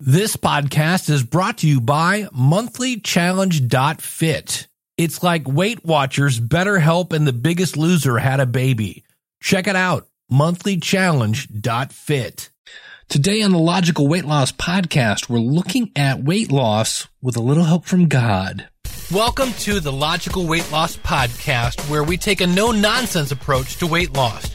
This podcast is brought to you by monthlychallenge.fit. It's like Weight Watchers, BetterHelp, and The Biggest Loser had a baby. Check it out, monthlychallenge.fit. Today on the Logical Weight Loss Podcast, we're looking at weight loss with a little help from God. Welcome to the Logical Weight Loss Podcast, where we take a no nonsense approach to weight loss.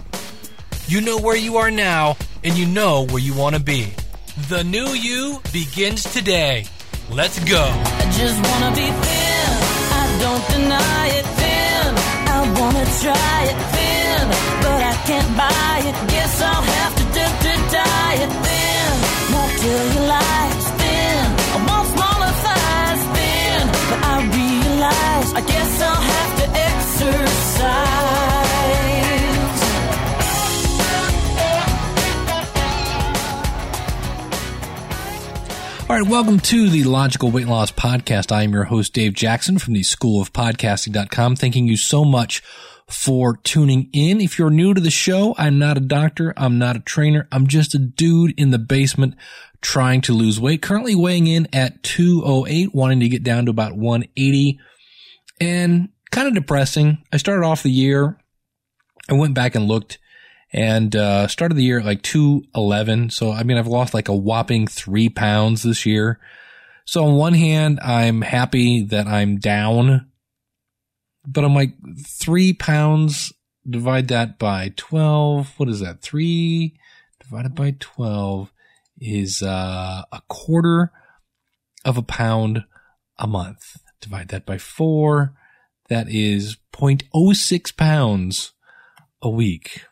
You know where you are now, and you know where you want to be. The new you begins today. Let's go. I just wanna be thin. I don't deny it thin. I wanna try it thin, but I can't buy it. Guess I'll have to do to diet thin. Won't tell you lies thin. I want smaller thighs thin, but I realize I guess I'll have to exercise. All right, welcome to the Logical Weight Loss Podcast. I am your host, Dave Jackson from the School of Podcasting.com. Thanking you so much for tuning in. If you're new to the show, I'm not a doctor. I'm not a trainer. I'm just a dude in the basement trying to lose weight. Currently weighing in at 208, wanting to get down to about 180 and kind of depressing. I started off the year. I went back and looked and uh, started the year at like 211. So, I mean, I've lost like a whopping three pounds this year. So, on one hand, I'm happy that I'm down, but I'm like three pounds, divide that by 12. What is that? Three divided by 12 is uh, a quarter of a pound a month. Divide that by four. That is 0.06 pounds a week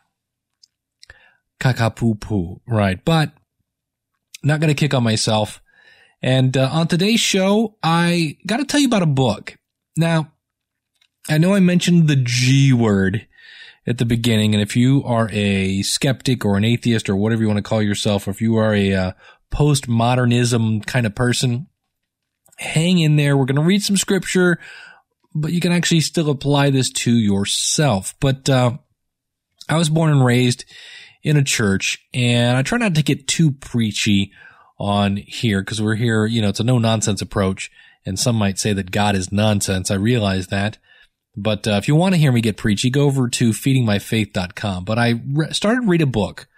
poo poo. Right. But not going to kick on myself. And uh, on today's show, I got to tell you about a book. Now, I know I mentioned the G word at the beginning. And if you are a skeptic or an atheist or whatever you want to call yourself, or if you are a uh, postmodernism kind of person, hang in there. We're going to read some scripture, but you can actually still apply this to yourself. But uh, I was born and raised in a church and I try not to get too preachy on here because we're here, you know, it's a no nonsense approach and some might say that God is nonsense. I realize that. But uh, if you want to hear me get preachy, go over to feedingmyfaith.com. But I re- started read a book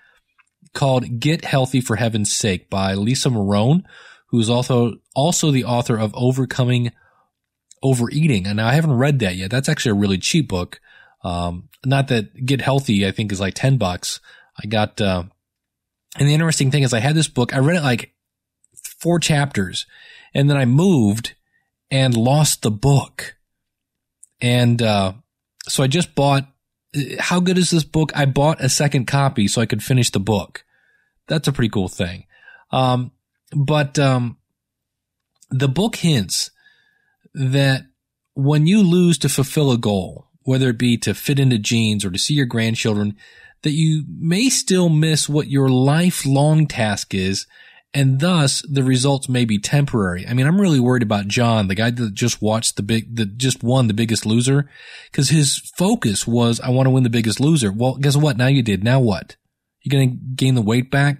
called Get Healthy for Heaven's Sake by Lisa Morrone, who's also, also the author of Overcoming Overeating. And I haven't read that yet. That's actually a really cheap book. Um, not that Get Healthy, I think is like 10 bucks. I got, uh, and the interesting thing is I had this book, I read it like four chapters and then I moved and lost the book. And, uh, so I just bought, how good is this book? I bought a second copy so I could finish the book. That's a pretty cool thing. Um, but, um, the book hints that when you lose to fulfill a goal, whether it be to fit into jeans or to see your grandchildren, that you may still miss what your lifelong task is, and thus the results may be temporary. I mean, I'm really worried about John, the guy that just watched the big, that just won the biggest loser, because his focus was, I want to win the biggest loser. Well, guess what? Now you did. Now what? You're going to gain the weight back?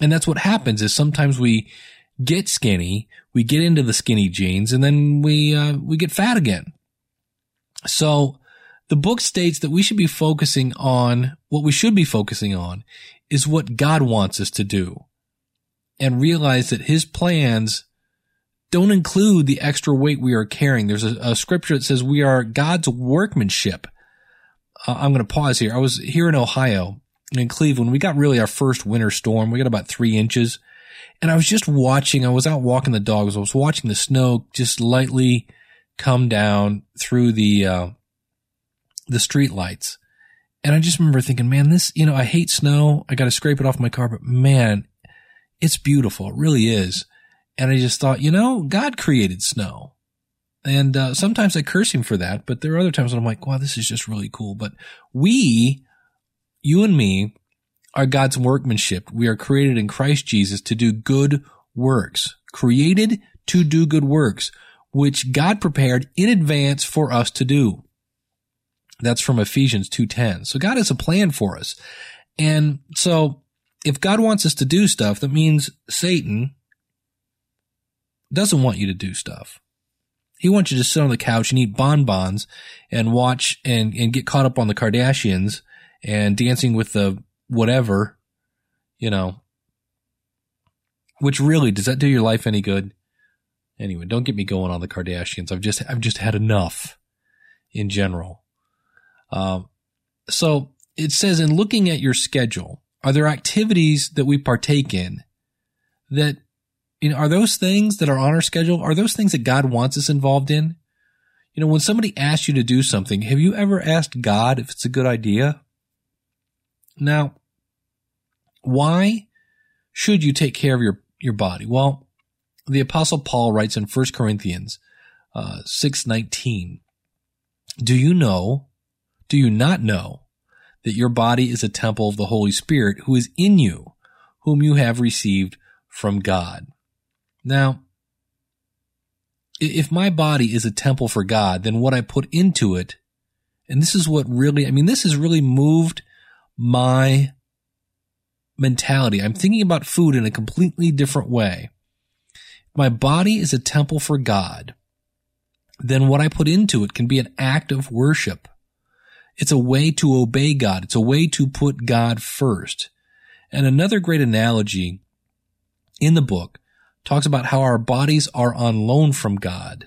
And that's what happens is sometimes we get skinny, we get into the skinny jeans, and then we, uh, we get fat again. So, the book states that we should be focusing on what we should be focusing on is what God wants us to do and realize that his plans don't include the extra weight we are carrying. There's a, a scripture that says we are God's workmanship. Uh, I'm going to pause here. I was here in Ohio in Cleveland. We got really our first winter storm. We got about three inches and I was just watching. I was out walking the dogs. I was watching the snow just lightly come down through the, uh, the street lights. And I just remember thinking, man, this, you know, I hate snow. I got to scrape it off my car, but man, it's beautiful. It really is. And I just thought, you know, God created snow. And uh, sometimes I curse him for that, but there are other times when I'm like, wow, this is just really cool. But we, you and me, are God's workmanship. We are created in Christ Jesus to do good works, created to do good works, which God prepared in advance for us to do. That's from Ephesians 2:10. So God has a plan for us. And so if God wants us to do stuff, that means Satan doesn't want you to do stuff. He wants you to sit on the couch and eat bonbons and watch and, and get caught up on the Kardashians and dancing with the whatever, you know. Which really, does that do your life any good? Anyway, don't get me going on the Kardashians. I've just, I've just had enough in general. Um, so it says in looking at your schedule, are there activities that we partake in that you know, are those things that are on our schedule? Are those things that God wants us involved in? You know, when somebody asks you to do something, have you ever asked God if it's a good idea? Now, why should you take care of your, your body? Well, the apostle Paul writes in 1 Corinthians uh, 6:19, "Do you know, do you not know that your body is a temple of the Holy Spirit who is in you, whom you have received from God?" Now, if my body is a temple for God, then what I put into it, and this is what really, I mean, this has really moved my mentality. I'm thinking about food in a completely different way. My body is a temple for God. Then what I put into it can be an act of worship. It's a way to obey God. It's a way to put God first. And another great analogy in the book talks about how our bodies are on loan from God.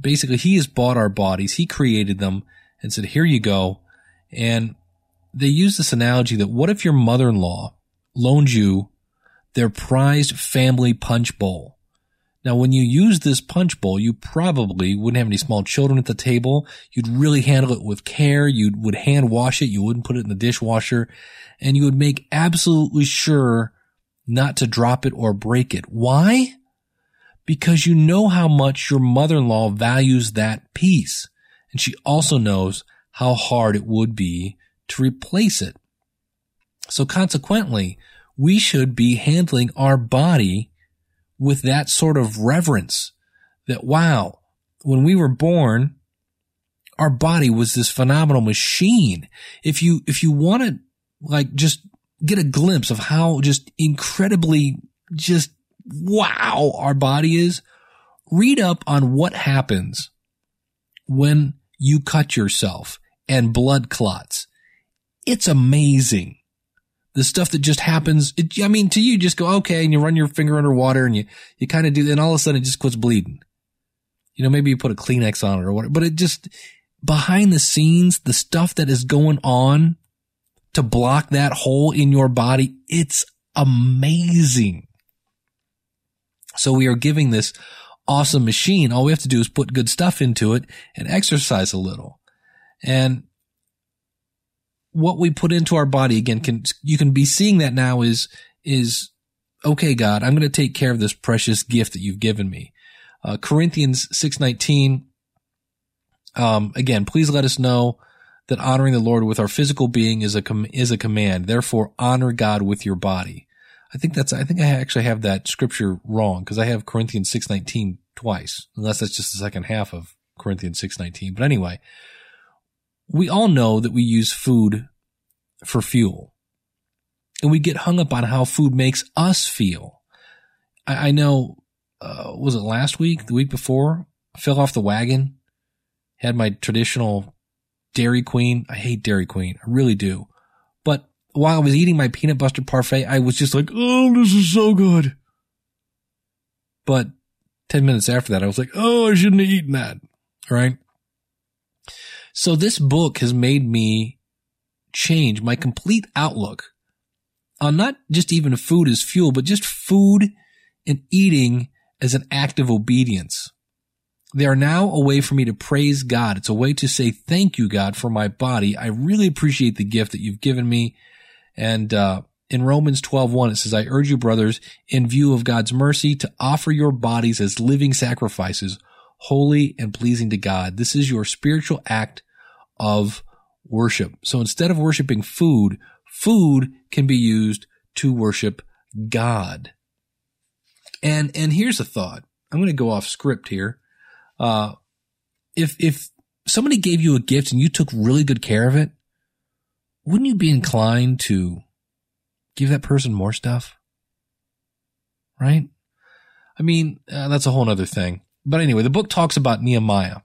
Basically, He has bought our bodies. He created them and said, here you go. And they use this analogy that what if your mother-in-law loaned you their prized family punch bowl? Now, when you use this punch bowl, you probably wouldn't have any small children at the table. You'd really handle it with care. You would hand wash it. You wouldn't put it in the dishwasher and you would make absolutely sure not to drop it or break it. Why? Because you know how much your mother-in-law values that piece. And she also knows how hard it would be to replace it. So consequently, we should be handling our body with that sort of reverence that wow, when we were born, our body was this phenomenal machine. If you, if you want to like just get a glimpse of how just incredibly just wow our body is, read up on what happens when you cut yourself and blood clots. It's amazing. The stuff that just happens. It, I mean, to you, just go, okay, and you run your finger underwater and you, you kind of do, and all of a sudden it just quits bleeding. You know, maybe you put a Kleenex on it or whatever, but it just, behind the scenes, the stuff that is going on to block that hole in your body. It's amazing. So we are giving this awesome machine. All we have to do is put good stuff into it and exercise a little. And what we put into our body again can, you can be seeing that now is, is, okay, God, I'm going to take care of this precious gift that you've given me. Uh, Corinthians 619. Um, again, please let us know that honoring the Lord with our physical being is a com- is a command. Therefore, honor God with your body. I think that's. I think I actually have that scripture wrong because I have Corinthians six nineteen twice, unless that's just the second half of Corinthians six nineteen. But anyway, we all know that we use food for fuel, and we get hung up on how food makes us feel. I, I know. Uh, was it last week? The week before? I fell off the wagon. Had my traditional Dairy Queen. I hate Dairy Queen. I really do. But while I was eating my peanut butter parfait, I was just like, oh, this is so good. But 10 minutes after that, I was like, oh, I shouldn't have eaten that. Right. So this book has made me change my complete outlook on not just even food as fuel, but just food and eating as an act of obedience. They are now a way for me to praise God. It's a way to say thank you, God, for my body. I really appreciate the gift that you've given me. And, uh, in Romans 12:1 it says I urge you brothers in view of God's mercy to offer your bodies as living sacrifices holy and pleasing to God. This is your spiritual act of worship. So instead of worshiping food, food can be used to worship God. And and here's a thought. I'm going to go off script here. Uh, if if somebody gave you a gift and you took really good care of it, wouldn't you be inclined to give that person more stuff? Right? I mean, uh, that's a whole other thing. But anyway, the book talks about Nehemiah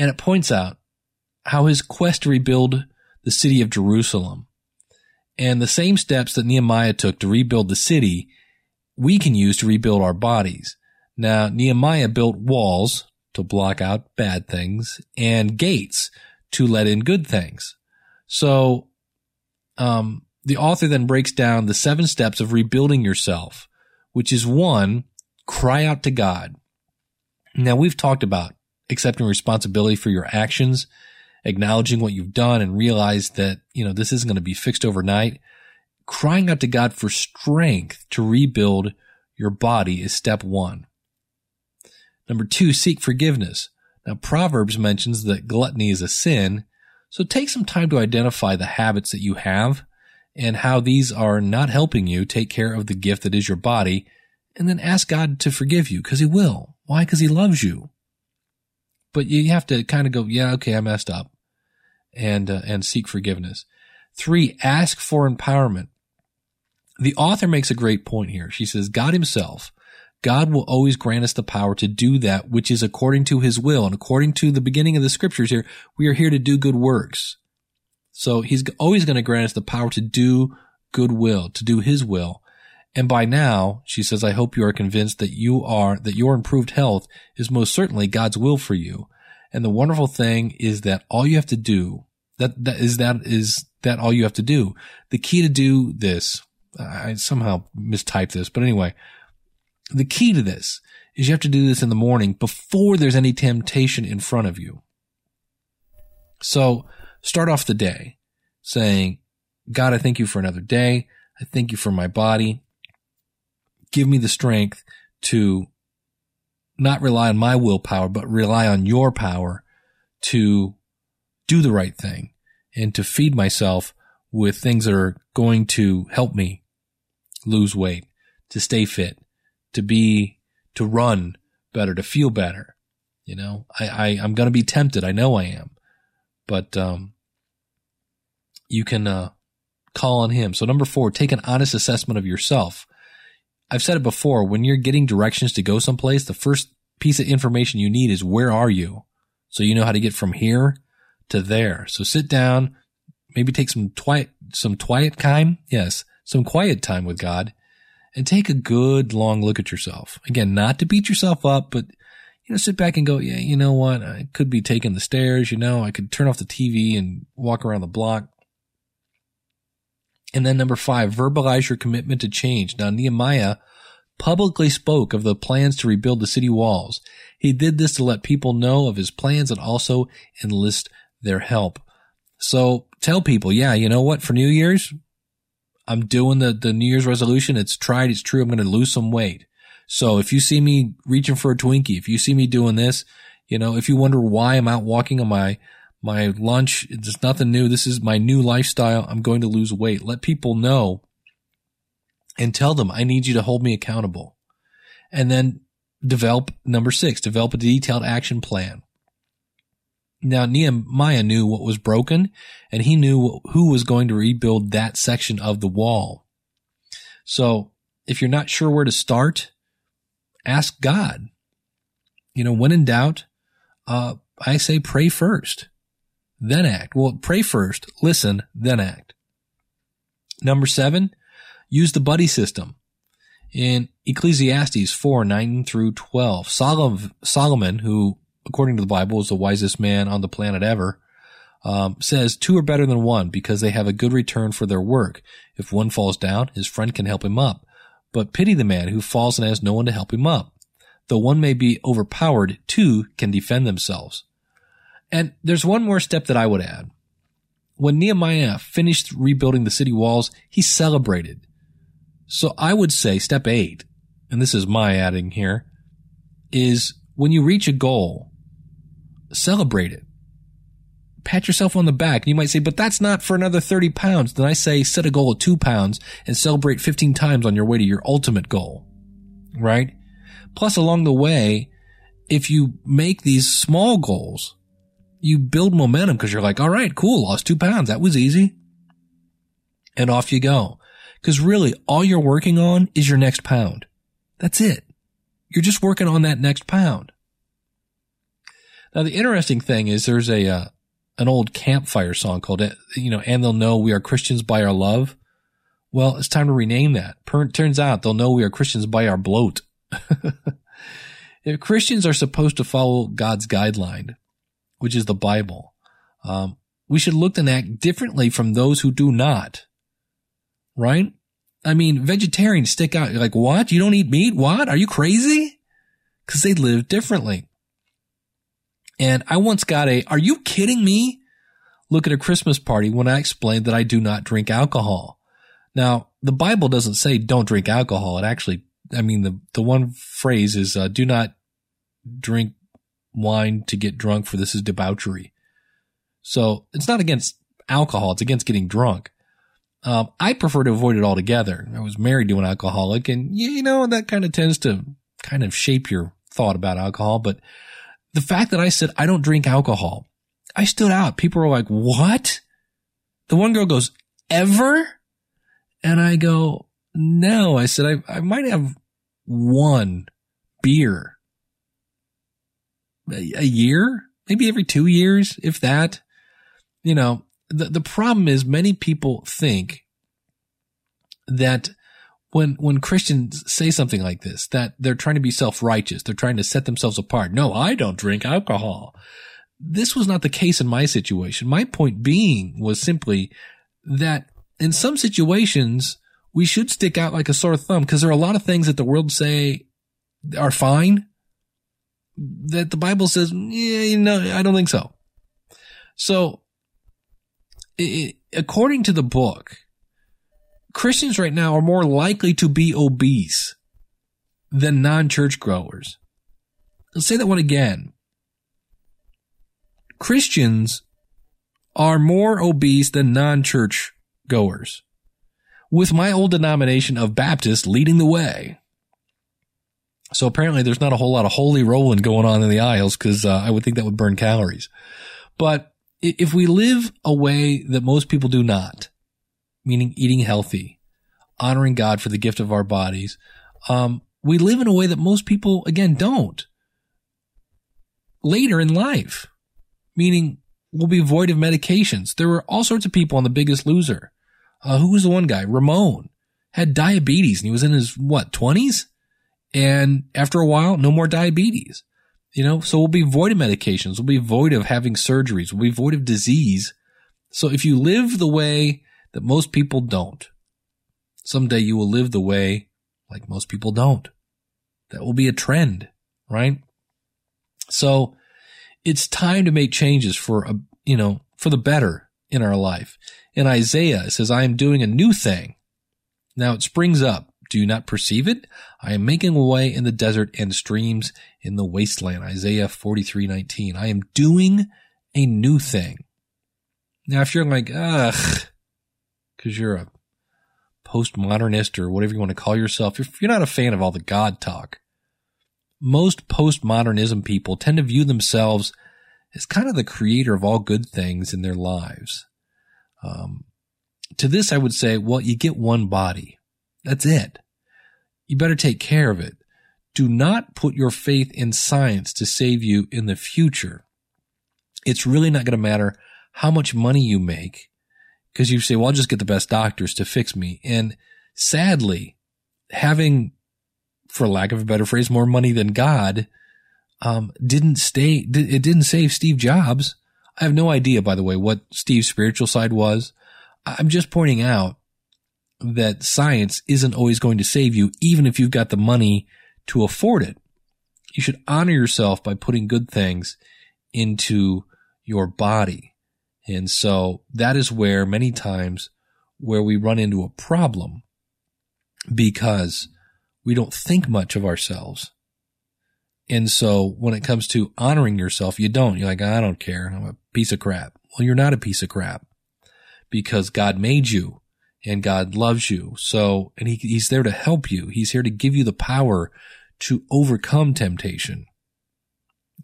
and it points out how his quest to rebuild the city of Jerusalem and the same steps that Nehemiah took to rebuild the city, we can use to rebuild our bodies. Now, Nehemiah built walls to block out bad things and gates to let in good things. So, um, the author then breaks down the seven steps of rebuilding yourself, which is one, cry out to God. Now we've talked about accepting responsibility for your actions, acknowledging what you've done and realize that, you know, this isn't going to be fixed overnight. Crying out to God for strength to rebuild your body is step one. Number two, seek forgiveness. Now, Proverbs mentions that gluttony is a sin, so take some time to identify the habits that you have and how these are not helping you take care of the gift that is your body, and then ask God to forgive you, because He will. Why? Because He loves you. But you have to kind of go, yeah, okay, I messed up, and uh, and seek forgiveness. Three, ask for empowerment. The author makes a great point here. She says, God Himself God will always grant us the power to do that which is according to his will. And according to the beginning of the scriptures here, we are here to do good works. So he's always going to grant us the power to do good will, to do his will. And by now, she says, I hope you are convinced that you are, that your improved health is most certainly God's will for you. And the wonderful thing is that all you have to do, that, that is, that is, that all you have to do. The key to do this, I somehow mistyped this, but anyway, the key to this is you have to do this in the morning before there's any temptation in front of you. So start off the day saying, God, I thank you for another day. I thank you for my body. Give me the strength to not rely on my willpower, but rely on your power to do the right thing and to feed myself with things that are going to help me lose weight, to stay fit, to be, to run better, to feel better. You know, I, I I'm going to be tempted. I know I am, but, um, you can, uh, call on him. So number four, take an honest assessment of yourself. I've said it before. When you're getting directions to go someplace, the first piece of information you need is where are you? So you know how to get from here to there. So sit down, maybe take some quiet, some quiet time. Yes, some quiet time with God and take a good long look at yourself. Again, not to beat yourself up, but you know, sit back and go, yeah, you know what? I could be taking the stairs. You know, I could turn off the TV and walk around the block. And then number five, verbalize your commitment to change. Now, Nehemiah publicly spoke of the plans to rebuild the city walls. He did this to let people know of his plans and also enlist their help. So tell people, yeah, you know what? For New Year's, I'm doing the, the New Year's resolution. It's tried. It's true. I'm going to lose some weight. So if you see me reaching for a Twinkie, if you see me doing this, you know, if you wonder why I'm out walking on my, my lunch, it's nothing new. This is my new lifestyle. I'm going to lose weight. Let people know and tell them I need you to hold me accountable. And then develop number six, develop a detailed action plan. Now Nehemiah knew what was broken and he knew who was going to rebuild that section of the wall. So if you're not sure where to start, ask God. You know, when in doubt, uh, I say pray first, then act. Well, pray first, listen, then act. Number seven, use the buddy system. In Ecclesiastes 4, 9 through 12, Solomon, who according to the Bible, is the wisest man on the planet ever, um, says two are better than one because they have a good return for their work. If one falls down, his friend can help him up. But pity the man who falls and has no one to help him up. Though one may be overpowered, two can defend themselves. And there's one more step that I would add. when Nehemiah finished rebuilding the city walls, he celebrated. So I would say step eight, and this is my adding here, is when you reach a goal, celebrate it. Pat yourself on the back. You might say, but that's not for another 30 pounds. Then I say set a goal of two pounds and celebrate 15 times on your way to your ultimate goal. Right? Plus along the way, if you make these small goals, you build momentum because you're like, all right, cool, lost two pounds. That was easy. And off you go. Cause really all you're working on is your next pound. That's it. You're just working on that next pound. Now the interesting thing is there's a, uh, an old campfire song called, you know, and they'll know we are Christians by our love. Well, it's time to rename that. Turns out they'll know we are Christians by our bloat. if Christians are supposed to follow God's guideline, which is the Bible, um, we should look and act differently from those who do not. Right? I mean, vegetarians stick out. You're like, what? You don't eat meat? What? Are you crazy? Cause they live differently. And I once got a, are you kidding me? Look at a Christmas party when I explained that I do not drink alcohol. Now, the Bible doesn't say don't drink alcohol. It actually, I mean, the, the one phrase is, uh, do not drink wine to get drunk for this is debauchery. So it's not against alcohol. It's against getting drunk. Um, I prefer to avoid it altogether. I was married to an alcoholic and you know, that kind of tends to kind of shape your thought about alcohol. But the fact that I said I don't drink alcohol, I stood out. People were like, what? The one girl goes, ever? And I go, no. I said, I, I might have one beer a, year, maybe every two years, if that. You know, the, the problem is many people think that when when Christians say something like this, that they're trying to be self-righteous, they're trying to set themselves apart. No, I don't drink alcohol. This was not the case in my situation. My point being was simply that in some situations we should stick out like a sore thumb because there are a lot of things that the world say are fine that the Bible says, yeah, you know, I don't think so. So, it, according to the book, Christians right now are more likely to be obese than non-church growers. Let's say that one again. Christians are more obese than non-church goers, with my old denomination of Baptist leading the way. So apparently there's not a whole lot of holy rolling going on in the aisles because uh, I would think that would burn calories. But if we live a way that most people do not, meaning eating healthy, honoring God for the gift of our bodies. Um, we live in a way that most people, again, don't. Later in life, meaning we'll be void of medications. There were all sorts of people on The Biggest Loser. Uh, who was the one guy? Ramon had diabetes and he was in his, what, 20s? And after a while, no more diabetes. You know, so we'll be void of medications. We'll be void of having surgeries. We'll be void of disease. So if you live the way that most people don't. Someday you will live the way like most people don't. That will be a trend, right? So it's time to make changes for a, you know, for the better in our life. In Isaiah, it says, I am doing a new thing. Now it springs up. Do you not perceive it? I am making a way in the desert and streams in the wasteland. Isaiah 43, 19. I am doing a new thing. Now, if you're like, ugh, because you're a postmodernist or whatever you want to call yourself, if you're not a fan of all the God talk, most postmodernism people tend to view themselves as kind of the creator of all good things in their lives. Um, to this, I would say, well, you get one body. That's it. You better take care of it. Do not put your faith in science to save you in the future. It's really not going to matter how much money you make because you say, well, I'll just get the best doctors to fix me. And sadly, having, for lack of a better phrase, more money than God, um, didn't stay, it didn't save Steve Jobs. I have no idea, by the way, what Steve's spiritual side was. I'm just pointing out that science isn't always going to save you, even if you've got the money to afford it. You should honor yourself by putting good things into your body. And so that is where many times where we run into a problem because we don't think much of ourselves. And so when it comes to honoring yourself, you don't. You're like, I don't care. I'm a piece of crap. Well, you're not a piece of crap because God made you and God loves you. So, and he, he's there to help you. He's here to give you the power to overcome temptation.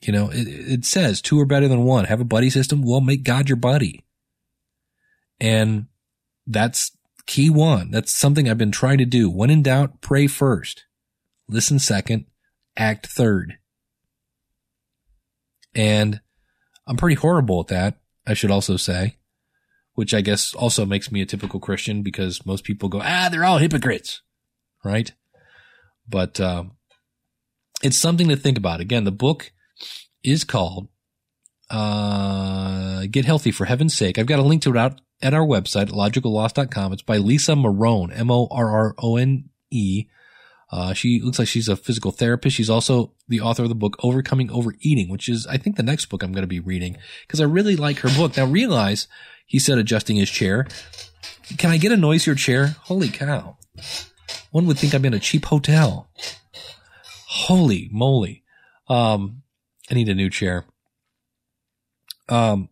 You know, it, it says two are better than one. Have a buddy system. Well, make God your buddy. And that's key one. That's something I've been trying to do. When in doubt, pray first, listen second, act third. And I'm pretty horrible at that. I should also say, which I guess also makes me a typical Christian because most people go, ah, they're all hypocrites, right? But, uh, it's something to think about. Again, the book is called, uh, Get Healthy for Heaven's Sake. I've got a link to it out at our website, logicalloss.com. It's by Lisa Morrone, M-O-R-R-O-N-E. Uh, she looks like she's a physical therapist. She's also the author of the book Overcoming Overeating, which is, I think, the next book I'm going to be reading because I really like her book. Now realize he said adjusting his chair. Can I get a noisier chair? Holy cow. One would think I'm in a cheap hotel. Holy moly. Um, I need a new chair. Um,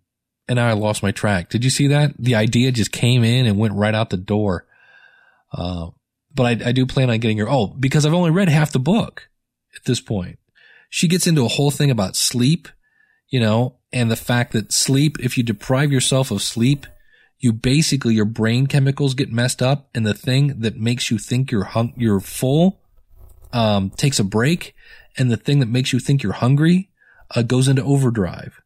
and I lost my track. Did you see that? The idea just came in and went right out the door. Uh, but I, I do plan on getting her. Oh, because I've only read half the book at this point. She gets into a whole thing about sleep, you know, and the fact that sleep, if you deprive yourself of sleep, you basically, your brain chemicals get messed up and the thing that makes you think you're hung, you're full, um, takes a break and the thing that makes you think you're hungry, uh, goes into overdrive.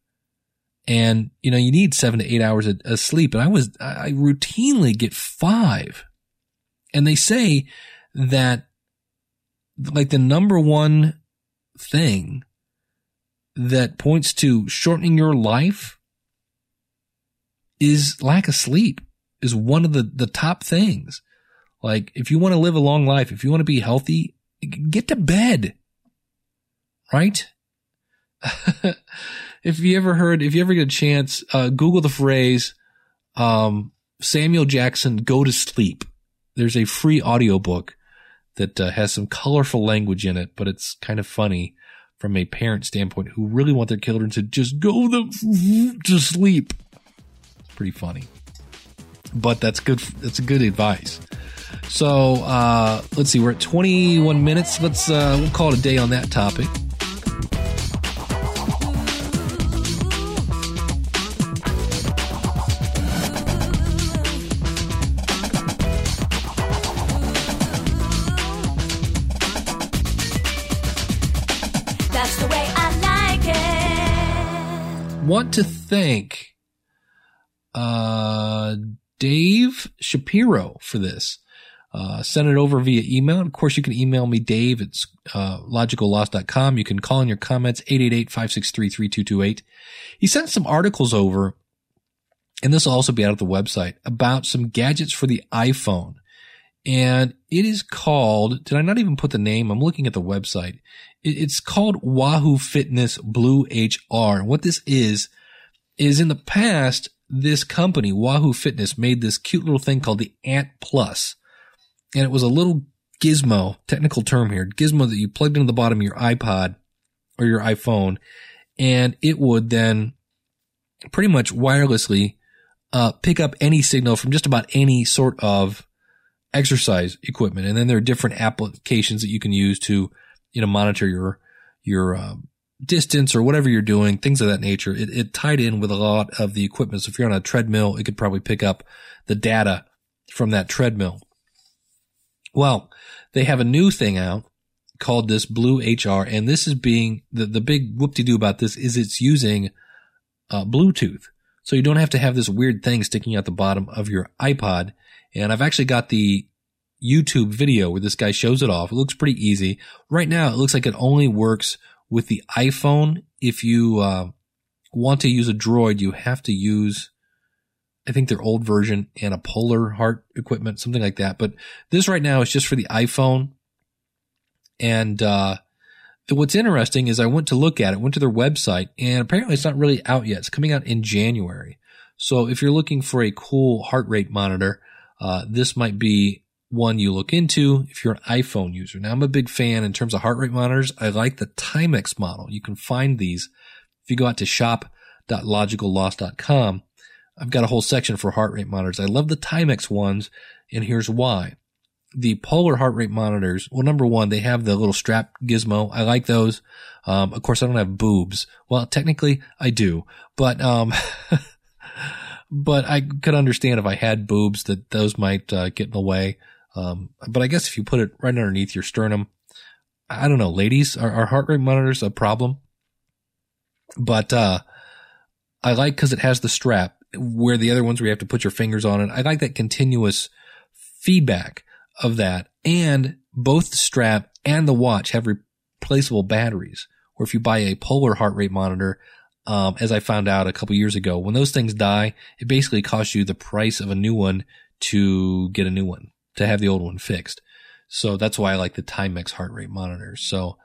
And you know you need seven to eight hours of, of sleep. And i was i routinely get five. And they say that like the number one thing that points to shortening your life is lack of sleep is one of the the top things. Like if you want to live a long life if you want to be healthy get to bed. Right? If you ever heard, if you ever get a chance, uh, Google the phrase, um, Samuel Jackson, go to sleep. There's a free audiobook that uh, has some colorful language in it, but it's kind of funny from a parent standpoint who really want their children to just go the, to sleep. It's pretty funny, but that's good. That's good advice. So, uh, let's see. We're at 21 minutes. Let's, uh, we'll call it a day on that topic. To thank uh, Dave Shapiro for this. Uh, send it over via email. Of course, you can email me, Dave, at uh, logicalloss.com. You can call in your comments, 888-563-3228. He sent some articles over, and this will also be out of the website, about some gadgets for the iPhone. And it is called, did I not even put the name? I'm looking at the website. It- It's called Wahoo Fitness Blue HR. And what this is, is in the past, this company, Wahoo Fitness, made this cute little thing called the Ant Plus. And it was a little gizmo, technical term here, gizmo that you plugged into the bottom of your iPod or your iPhone. And it would then pretty much wirelessly, uh, pick up any signal from just about any sort of exercise equipment. And then there are different applications that you can use to, you know, monitor your, your, um, distance or whatever you're doing, things of that nature. It, it tied in with a lot of the equipment. So if you're on a treadmill, it could probably pick up the data from that treadmill. Well, they have a new thing out called this Blue HR, and this is being the the big whoop de doo about this is it's using uh, Bluetooth, so you don't have to have this weird thing sticking out the bottom of your iPod. And I've actually got the YouTube video where this guy shows it off. It looks pretty easy. Right now, it looks like it only works with the iPhone. If you uh, want to use a Droid, you have to use I think their old version and a polar heart equipment, something like that. But this right now is just for the iPhone. And, uh, what's interesting is I went to look at it, went to their website and apparently it's not really out yet. It's coming out in January. So if you're looking for a cool heart rate monitor, uh, this might be one you look into if you're an iPhone user. Now I'm a big fan in terms of heart rate monitors. I like the Timex model. You can find these if you go out to shop.logicalloss.com. I've got a whole section for heart rate monitors. I love the Timex ones, and here's why. The polar heart rate monitors, well, number one, they have the little strap gizmo. I like those. Um, of course, I don't have boobs. Well, technically, I do, but um, but I could understand if I had boobs that those might uh, get in the way. Um, but I guess if you put it right underneath your sternum, I don't know, ladies, are, are heart rate monitors a problem? But uh, I like because it has the strap where the other ones where you have to put your fingers on it. I like that continuous feedback of that. And both the strap and the watch have replaceable batteries. Or if you buy a polar heart rate monitor, um, as I found out a couple years ago, when those things die, it basically costs you the price of a new one to get a new one, to have the old one fixed. So that's why I like the Timex heart rate monitors. So,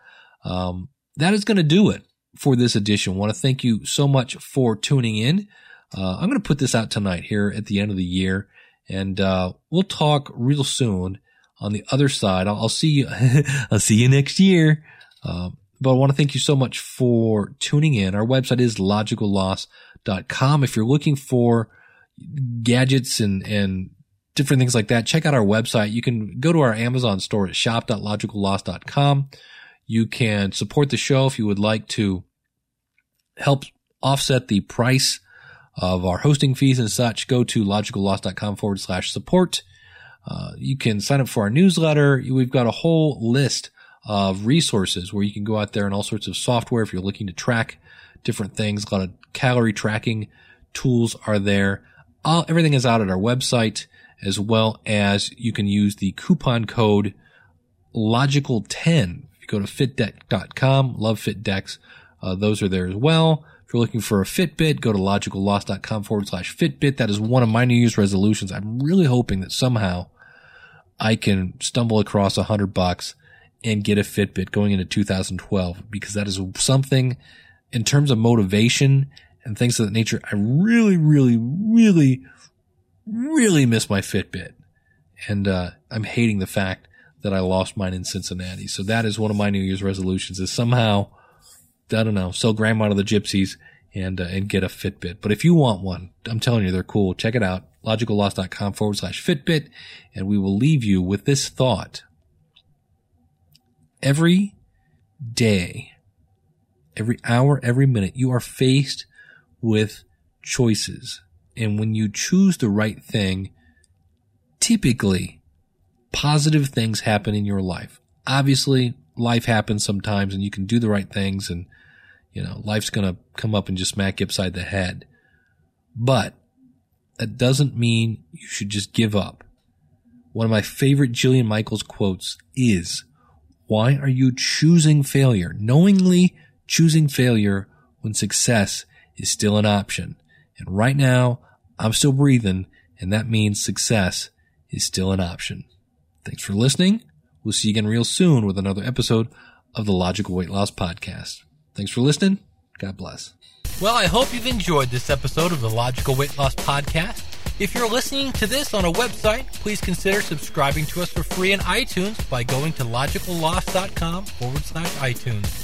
um, that is going to do it for this edition. Want to thank you so much for tuning in. Uh, I'm going to put this out tonight here at the end of the year, and uh, we'll talk real soon on the other side. I'll, I'll see you. I'll see you next year. Uh, but I want to thank you so much for tuning in. Our website is logicalloss.com. If you're looking for gadgets and and different things like that, check out our website. You can go to our Amazon store at shop.logicalloss.com. You can support the show if you would like to help offset the price of our hosting fees and such. Go to logicalloss.com forward slash support. Uh, you can sign up for our newsletter. We've got a whole list of resources where you can go out there and all sorts of software if you're looking to track different things. A lot of calorie tracking tools are there. All, everything is out at our website as well as you can use the coupon code logical10 if you go to fitdeck.com, love fit decks. Uh, those are there as well. If you're looking for a Fitbit, go to logicalloss.com forward slash Fitbit. That is one of my New Year's resolutions. I'm really hoping that somehow I can stumble across a hundred bucks and get a Fitbit going into 2012 because that is something in terms of motivation and things of that nature. I really, really, really, really miss my Fitbit. And, uh, I'm hating the fact that I lost mine in Cincinnati. So that is one of my New Year's resolutions is somehow, I don't know, sell grandma to the gypsies and, uh, and get a Fitbit. But if you want one, I'm telling you, they're cool. Check it out. Logicalloss.com forward slash Fitbit. And we will leave you with this thought. Every day, every hour, every minute, you are faced with choices. And when you choose the right thing, typically positive things happen in your life. Obviously, life happens sometimes and you can do the right things and, you know, life's going to come up and just smack you upside the head. But that doesn't mean you should just give up. One of my favorite Jillian Michaels quotes is, why are you choosing failure? Knowingly choosing failure when success is still an option. And right now, I'm still breathing, and that means success is still an option. Thanks for listening. We'll see you again real soon with another episode of the Logical Weight Loss Podcast. Thanks for listening. God bless. Well, I hope you've enjoyed this episode of the Logical Weight Loss Podcast. If you're listening to this on a website, please consider subscribing to us for free in iTunes by going to logicalloss.com forward slash iTunes.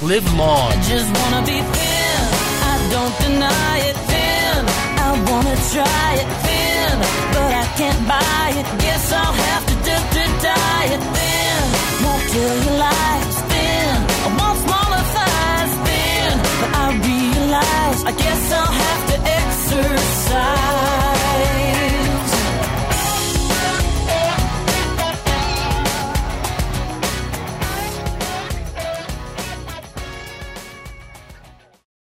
Live long. I just wanna be thin. I don't deny it. Thin. I wanna try it. Thin. But I can't buy it. Guess I'll have to, to. Thin. Won't kill your life. Thin. I want smaller thighs. Thin. But I realize I guess I'll have to exercise.